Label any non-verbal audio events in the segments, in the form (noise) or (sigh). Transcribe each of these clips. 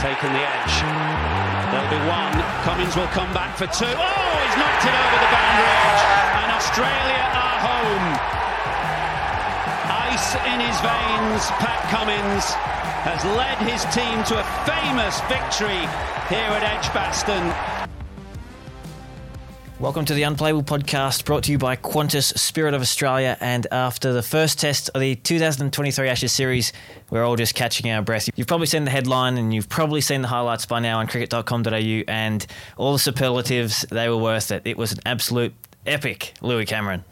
taken the edge. There'll be one. Cummins will come back for two. Oh, he's knocked it over the boundary edge. And Australia are home. Ice in his veins. Pat Cummins has led his team to a famous victory here at Edgbaston. Welcome to the Unplayable podcast brought to you by Qantas Spirit of Australia. And after the first test of the 2023 Ashes series, we're all just catching our breath. You've probably seen the headline and you've probably seen the highlights by now on cricket.com.au and all the superlatives, they were worth it. It was an absolute epic, Louis Cameron.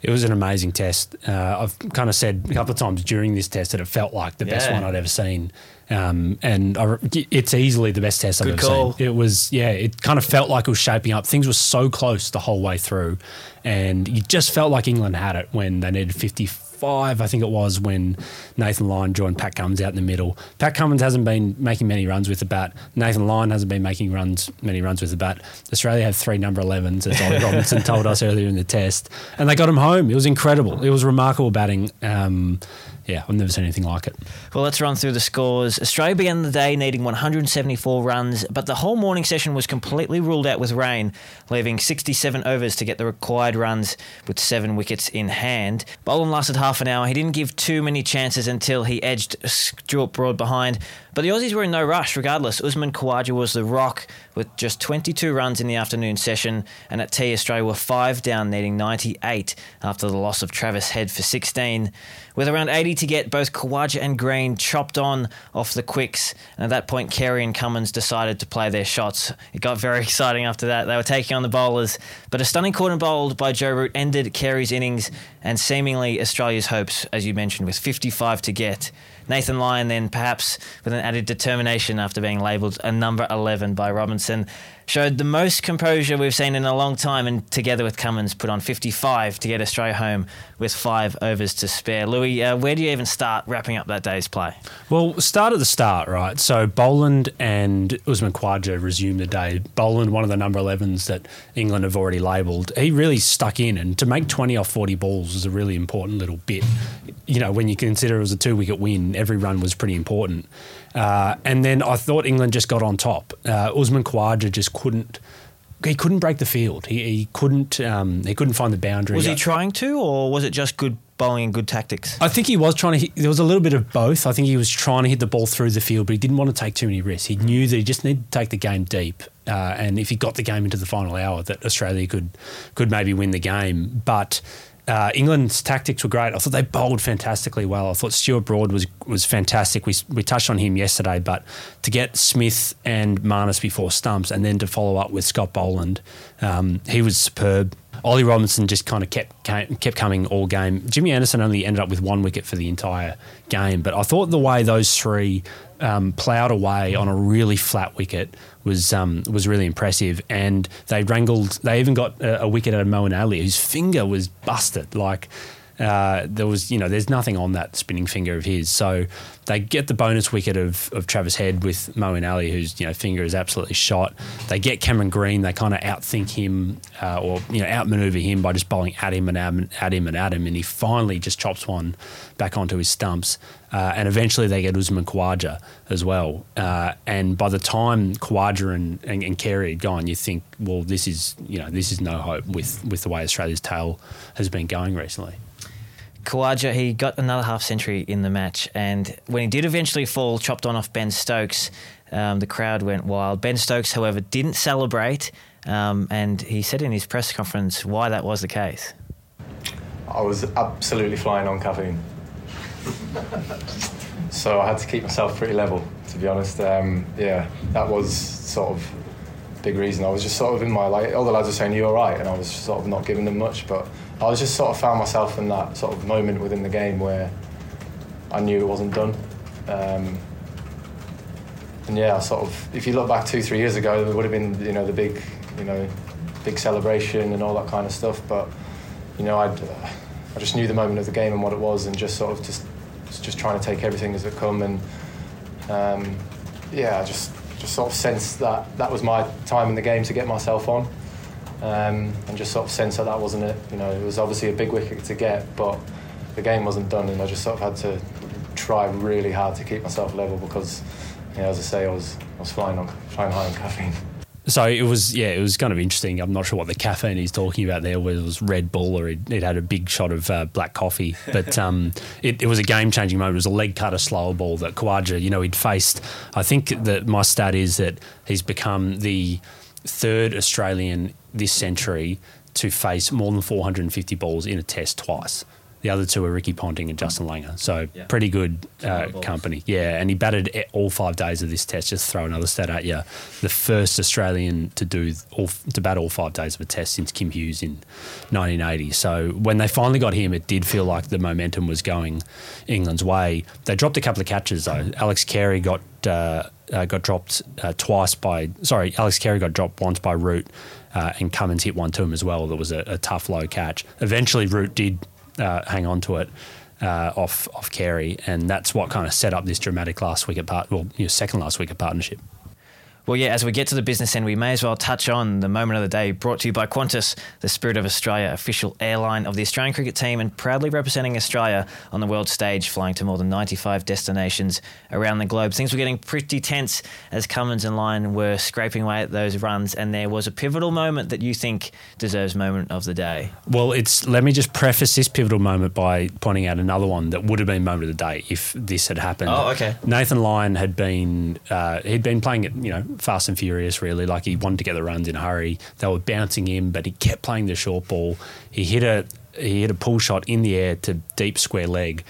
It was an amazing test. Uh, I've kind of said a couple of times during this test that it felt like the best one I'd ever seen. Um, and I, it's easily the best test I've Good ever call. seen. It was, yeah, it kind of felt like it was shaping up. Things were so close the whole way through. And you just felt like England had it when they needed 55, I think it was, when Nathan Lyon joined Pat Cummins out in the middle. Pat Cummins hasn't been making many runs with the bat. Nathan Lyon hasn't been making runs many runs with the bat. Australia had three number 11s, as Ollie (laughs) Robinson told us earlier in the test. And they got him home. It was incredible. It was remarkable batting. Um, yeah, I've never seen anything like it. Well, let's run through the scores. Australia began the day needing 174 runs, but the whole morning session was completely ruled out with rain, leaving 67 overs to get the required runs with seven wickets in hand. Boland lasted half an hour. He didn't give too many chances until he edged Stuart Broad behind. But the Aussies were in no rush regardless. Usman Khawaja was the rock with just 22 runs in the afternoon session, and at tea, Australia were five down, needing 98 after the loss of Travis Head for 16. With around 80 to get, both Khawaja and Green chopped on off the quicks, and at that point, Carey and Cummins decided to play their shots. It got very (laughs) exciting after that. They were taking on the bowlers, but a stunning caught and bowled by Joe Root ended Carey's innings and seemingly Australia's hopes, as you mentioned, with 55 to get. Nathan Lyon then, perhaps with an added determination after being labelled a number 11 by Robinson, and showed the most composure we've seen in a long time and together with Cummins put on 55 to get Australia home with five overs to spare. Louis, uh, where do you even start wrapping up that day's play? Well, start at the start, right? So Boland and Usman Khawaja resumed the day. Boland, one of the number 11s that England have already labelled, he really stuck in. And to make 20 off 40 balls was a really important little bit. You know, when you consider it was a two wicket win, every run was pretty important. Uh, and then I thought England just got on top. Uh, Usman Khawaja just couldn't. He couldn't break the field. He, he couldn't. Um, he couldn't find the boundary. Was he trying to, or was it just good bowling and good tactics? I think he was trying to hit, there was a little bit of both. I think he was trying to hit the ball through the field, but he didn't want to take too many risks. He knew that he just needed to take the game deep. Uh, and if he got the game into the final hour, that Australia could could maybe win the game. But uh, England's tactics were great. I thought they bowled fantastically well. I thought Stuart Broad was was fantastic. We we touched on him yesterday, but to get Smith and Marnus before stumps, and then to follow up with Scott Boland, um, he was superb. Ollie Robinson just kind of kept came, kept coming all game. Jimmy Anderson only ended up with one wicket for the entire game, but I thought the way those three um, ploughed away on a really flat wicket was um, was really impressive. And they wrangled. They even got a, a wicket out of Moeen Ali, whose finger was busted. Like uh, there was, you know, there's nothing on that spinning finger of his. So they get the bonus wicket of, of Travis Head with Moeen Ali, whose you know finger is absolutely shot. They get Cameron Green. They kind of outthink him uh, or you know outmaneuver him by just bowling at him and at him, at him and at him, and he finally just chops one back onto his stumps. Uh, and eventually they get Usman Khawaja as well. Uh, and by the time Khawaja and, and, and Carey had gone, you think, well, this is you know this is no hope with with the way Australia's tail has been going recently. Khawaja, he got another half century in the match, and when he did eventually fall, chopped on off Ben Stokes, um, the crowd went wild. Ben Stokes, however, didn't celebrate, um, and he said in his press conference why that was the case. I was absolutely flying on caffeine. so I had to keep myself pretty level, to be honest. Um, yeah, that was sort of big reason. I was just sort of in my like all the lads were saying you're all right, and I was sort of not giving them much, but I was just sort of found myself in that sort of moment within the game where I knew it wasn't done. Um, and yeah, I sort of if you look back two three years ago, there would have been you know the big you know big celebration and all that kind of stuff, but you know I'd. I just knew the moment of the game and what it was, and just sort of just just trying to take everything as it come, and um, yeah, I just just sort of sensed that that was my time in the game to get myself on, um, and just sort of sensed that that wasn't it. You know, it was obviously a big wicket to get, but the game wasn't done, and I just sort of had to try really hard to keep myself level because yeah, as I say, I was I was flying on flying high on caffeine. So it was, yeah, it was kind of interesting. I'm not sure what the caffeine he's talking about there whether it was Red Bull or it, it had a big shot of uh, black coffee. But (laughs) um, it, it, was a game changing moment. It was a leg cutter, slower ball that Khawaja, you know, he'd faced. I think that my stat is that he's become the third Australian this century to face more than 450 balls in a test twice. The other two are Ricky Ponting and Justin Langer. So yeah. pretty good uh, company. Yeah, and he batted all five days of this test. Just throw another stat at you. The first Australian to do all, to bat all five days of a test since Kim Hughes in 1980. So when they finally got him, it did feel like the momentum was going England's way. They dropped a couple of catches though. Alex Carey got. Uh, uh, got dropped uh, twice by sorry Alex Carey got dropped once by Root uh, and Cummins hit one to him as well. That was a, a tough low catch. Eventually Root did uh, hang on to it uh, off off Carey, and that's what kind of set up this dramatic last wicket part, well, you know, second last wicket partnership. Well, yeah, as we get to the business end, we may as well touch on the moment of the day brought to you by Qantas, the Spirit of Australia official airline of the Australian cricket team and proudly representing Australia on the world stage, flying to more than 95 destinations around the globe. Things were getting pretty tense as Cummins and Lyon were scraping away at those runs, and there was a pivotal moment that you think deserves moment of the day. Well, it's let me just preface this pivotal moment by pointing out another one that would have been moment of the day if this had happened. Oh, okay. Nathan Lyon had been uh, he'd been playing it, you know fast and furious, really. Like he wanted to get the runs in a hurry. They were bouncing him, but he kept playing the short ball. He hit a he hit a pull shot in the air to deep square leg.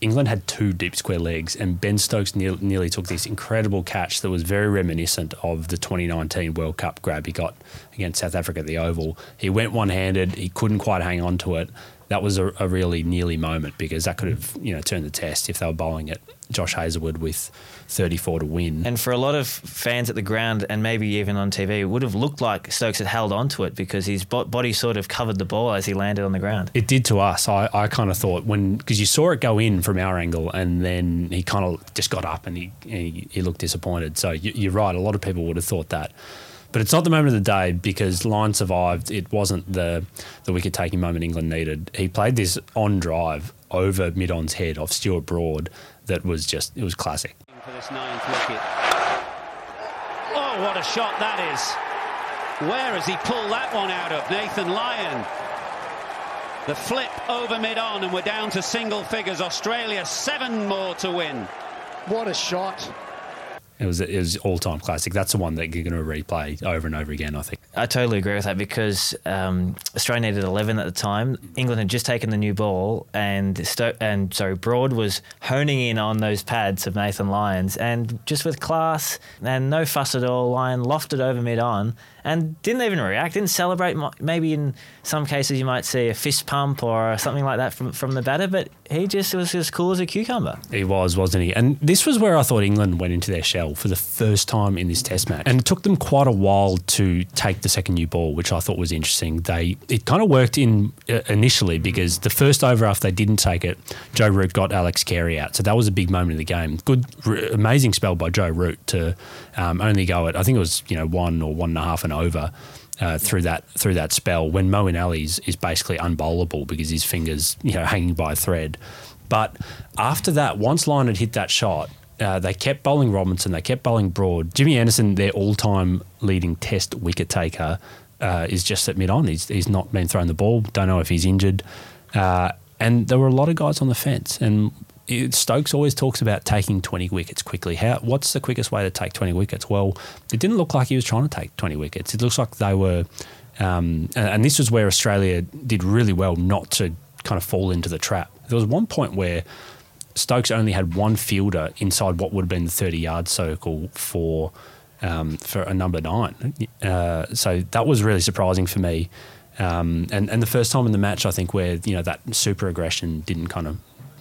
England had two deep square legs, and Ben Stokes ne- nearly took this incredible catch that was very reminiscent of the 2019 World Cup grab he got against South Africa at the Oval. He went one handed, he couldn't quite hang on to it. That was a, a really nearly moment because that could have you know turned the test if they were bowling at Josh Hazlewood with 34 to win. And for a lot of fans at the ground and maybe even on TV, it would have looked like Stokes had held on to it because his body sort of covered the ball as he landed on the ground. It did to us. I, I kind of thought when, because you saw it go in from our angle and then he kind of just got up and he, he, he looked disappointed. So you, you're right. A lot of people would have thought that. But it's not the moment of the day because Lyon survived. It wasn't the the wicket taking moment England needed. He played this on drive over mid on's head off Stuart Broad that was just it was classic. For this ninth wicket. Oh, what a shot that is! Where has he pulled that one out of? Nathan Lyon. The flip over mid on, and we're down to single figures. Australia seven more to win. What a shot! It was it was all time classic. That's the one that you're going to replay over and over again. I think. I totally agree with that because um, Australia needed 11 at the time. England had just taken the new ball, and Sto- and sorry, Broad was honing in on those pads of Nathan Lyon's, and just with class and no fuss at all, Lyon lofted over mid on and didn't even react, didn't celebrate. Maybe in some cases you might see a fist pump or something like that from, from the batter, but he just was as cool as a cucumber. He was, wasn't he? And this was where I thought England went into their shell for the first time in this Test match, and it took them quite a while to take the second new ball, which I thought was interesting. They it kind of worked in uh, initially because the first over after they didn't take it, Joe Root got Alex Carey out, so that was a big moment in the game. Good, amazing spell by Joe Root to um, only go at I think it was you know one or one and a half and over. Uh, through that through that spell, when Moeen Ali is, is basically unbowlable because his fingers you know hanging by a thread. But after that, once Lyon had hit that shot, uh, they kept bowling Robinson, they kept bowling Broad. Jimmy Anderson, their all-time leading Test wicket taker, uh, is just at mid on. He's he's not been throwing the ball. Don't know if he's injured. Uh, and there were a lot of guys on the fence. And Stokes always talks about taking 20 wickets quickly. How? What's the quickest way to take 20 wickets? Well, it didn't look like he was trying to take 20 wickets. It looks like they were, um, and this was where Australia did really well not to kind of fall into the trap. There was one point where Stokes only had one fielder inside what would have been the 30 yard circle for um, for a number nine. Uh, so that was really surprising for me. Um, and, and the first time in the match, I think, where you know that super aggression didn't kind of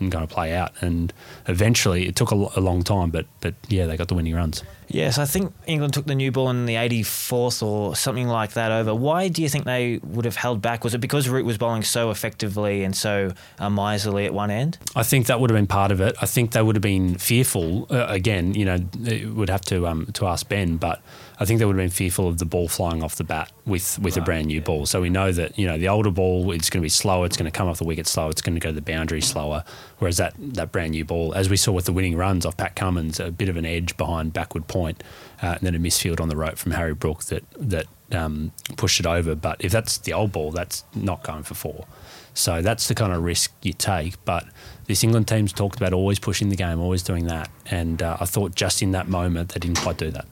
going to play out. And eventually, it took a, a, long time, but but yeah, they got the winning runs. Yes, I think England took the new ball in the 84th or something like that over. Why do you think they would have held back? Was it because Root was bowling so effectively and so uh, miserly at one end? I think that would have been part of it. I think they would have been fearful. Uh, again, you know, it would have to um, to ask Ben, but I think they would have been fearful of the ball flying off the bat with with right, a brand new yeah. ball. So we know that you know the older ball it's going to be slower. It's going to come off the wicket slower. It's going to go to the boundary slower. Whereas that that brand new ball, as we saw with the winning runs off Pat Cummins, a bit of an edge behind backward point, uh, and then a misfield on the rope from Harry Brook that that um, pushed it over. But if that's the old ball, that's not going for four. So that's the kind of risk you take. But this England team's talked about always pushing the game, always doing that. And uh, I thought just in that moment they didn't quite do that.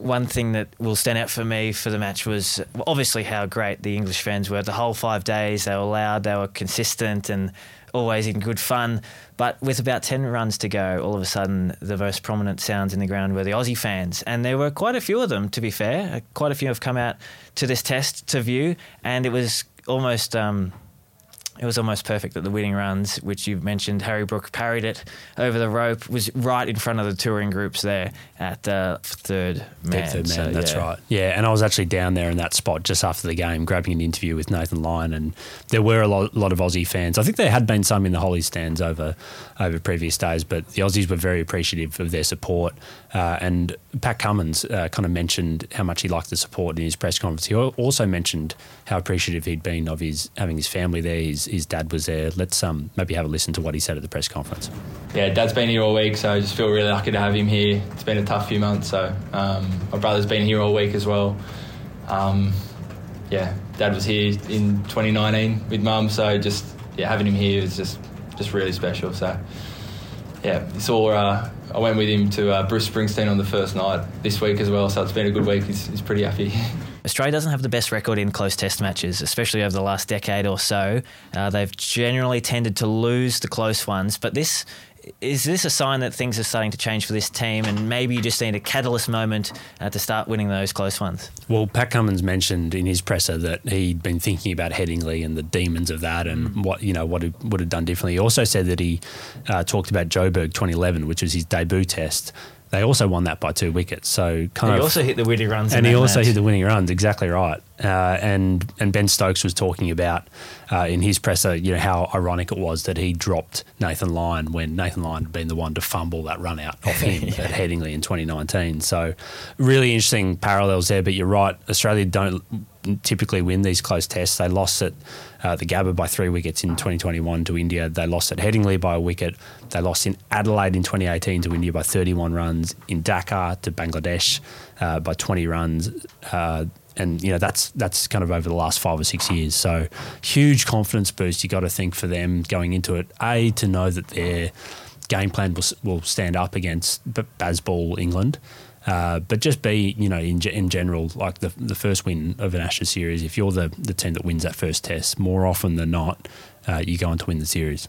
One thing that will stand out for me for the match was obviously how great the English fans were. The whole five days, they were loud, they were consistent, and always in good fun. But with about 10 runs to go, all of a sudden, the most prominent sounds in the ground were the Aussie fans. And there were quite a few of them, to be fair. Quite a few have come out to this test to view, and it was almost. Um, it was almost perfect that the winning runs, which you've mentioned, Harry Brook parried it over the rope, was right in front of the touring groups there at the third man. Third man, so, that's yeah. right. Yeah, and I was actually down there in that spot just after the game, grabbing an interview with Nathan Lyon, and there were a lot, lot of Aussie fans. I think there had been some in the Hollies stand over over previous days, but the Aussies were very appreciative of their support. Uh, and Pat Cummins uh, kind of mentioned how much he liked the support in his press conference. He also mentioned how appreciative he'd been of his having his family there. His, his dad was there. Let's um, maybe have a listen to what he said at the press conference. Yeah, Dad's been here all week, so I just feel really lucky to have him here. It's been a tough few months, so um, my brother's been here all week as well. Um, yeah, Dad was here in 2019 with Mum, so just yeah, having him here is just just really special. So yeah, it's all. Uh, I went with him to uh, Bruce Springsteen on the first night this week as well, so it's been a good week. He's, he's pretty happy. (laughs) Australia doesn't have the best record in close test matches, especially over the last decade or so. Uh, they've generally tended to lose the close ones, but this is this a sign that things are starting to change for this team and maybe you just need a catalyst moment uh, to start winning those close ones? Well, Pat Cummins mentioned in his presser that he'd been thinking about Headingley and the demons of that and mm. what you know what he would have done differently. He also said that he uh, talked about Joburg 2011, which was his debut test, they also won that by two wickets. So kind he of, also hit the winning runs, and he also match. hit the winning runs. Exactly right. Uh, and and Ben Stokes was talking about uh, in his presser, you know, how ironic it was that he dropped Nathan Lyon when Nathan Lyon had been the one to fumble that run out off him (laughs) yeah. at Headingley in 2019. So really interesting parallels there. But you're right, Australia don't typically win these close tests. They lost at uh, the Gabba by three wickets in 2021 to India. They lost at Headingley by a wicket. They lost in Adelaide in 2018 to India by 31 runs. In Dhaka to Bangladesh uh, by 20 runs. Uh, and you know that's that's kind of over the last five or six years. So huge confidence boost. You got to think for them going into it. A to know that their game plan will, will stand up against Bazball England. Uh, but just be, you know, in, in general, like the, the first win of an Ashes series, if you're the, the team that wins that first test, more often than not, uh, you go on to win the series.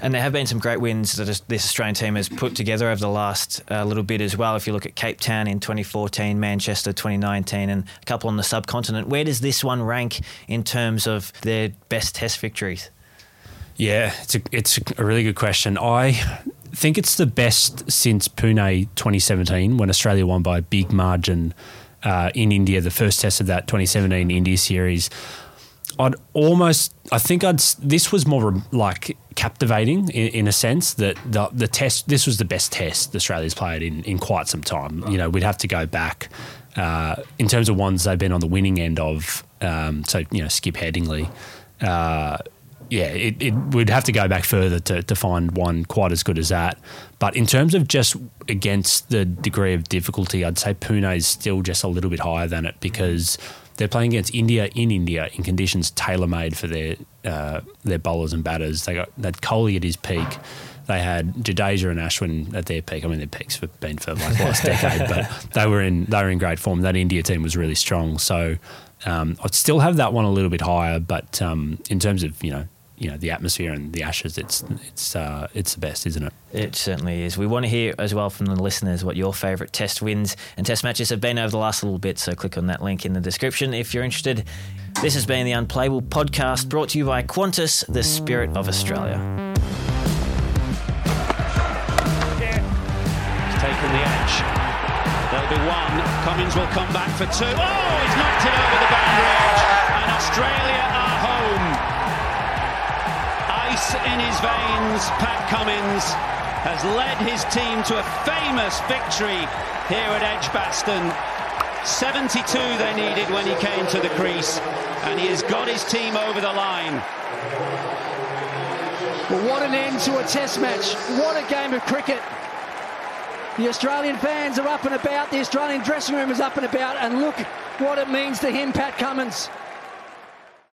And there have been some great wins that this Australian team has put together over the last uh, little bit as well. If you look at Cape Town in 2014, Manchester 2019, and a couple on the subcontinent, where does this one rank in terms of their best test victories? Yeah, it's a, it's a really good question. I think it's the best since Pune 2017 when Australia won by a big margin uh, in India, the first test of that 2017 India series. I'd almost, I think I'd, this was more like captivating in, in, a sense that the, the test, this was the best test Australia's played in, in quite some time. You know, we'd have to go back uh, in terms of ones they've been on the winning end of. Um, so, you know, Skip Headingley. Uh, yeah, it, it would have to go back further to, to find one quite as good as that. But in terms of just against the degree of difficulty, I'd say Pune is still just a little bit higher than it because they're playing against India in India in conditions tailor made for their uh, their bowlers and batters. They got that Kohli at his peak. They had Jadeja and Ashwin at their peak. I mean, their peaks have been for like the last decade, but (laughs) they were in they were in great form. That India team was really strong. So um, I'd still have that one a little bit higher, but um, in terms of you know you know the atmosphere and the ashes it's it's uh, it's the best isn't it? It certainly is. We want to hear as well from the listeners what your favourite test wins and test matches have been over the last little bit so click on that link in the description if you're interested. This has been the unplayable podcast brought to you by qantas the spirit of australia. He's taken the edge. There'll be one. Cummins will come back for two. Oh he's knocked it over the boundary edge. And australia in his veins, Pat Cummins has led his team to a famous victory here at Edgbaston. 72 they needed when he came to the crease, and he has got his team over the line. Well, what an end to a test match. What a game of cricket. The Australian fans are up and about, the Australian dressing room is up and about, and look what it means to him, Pat Cummins.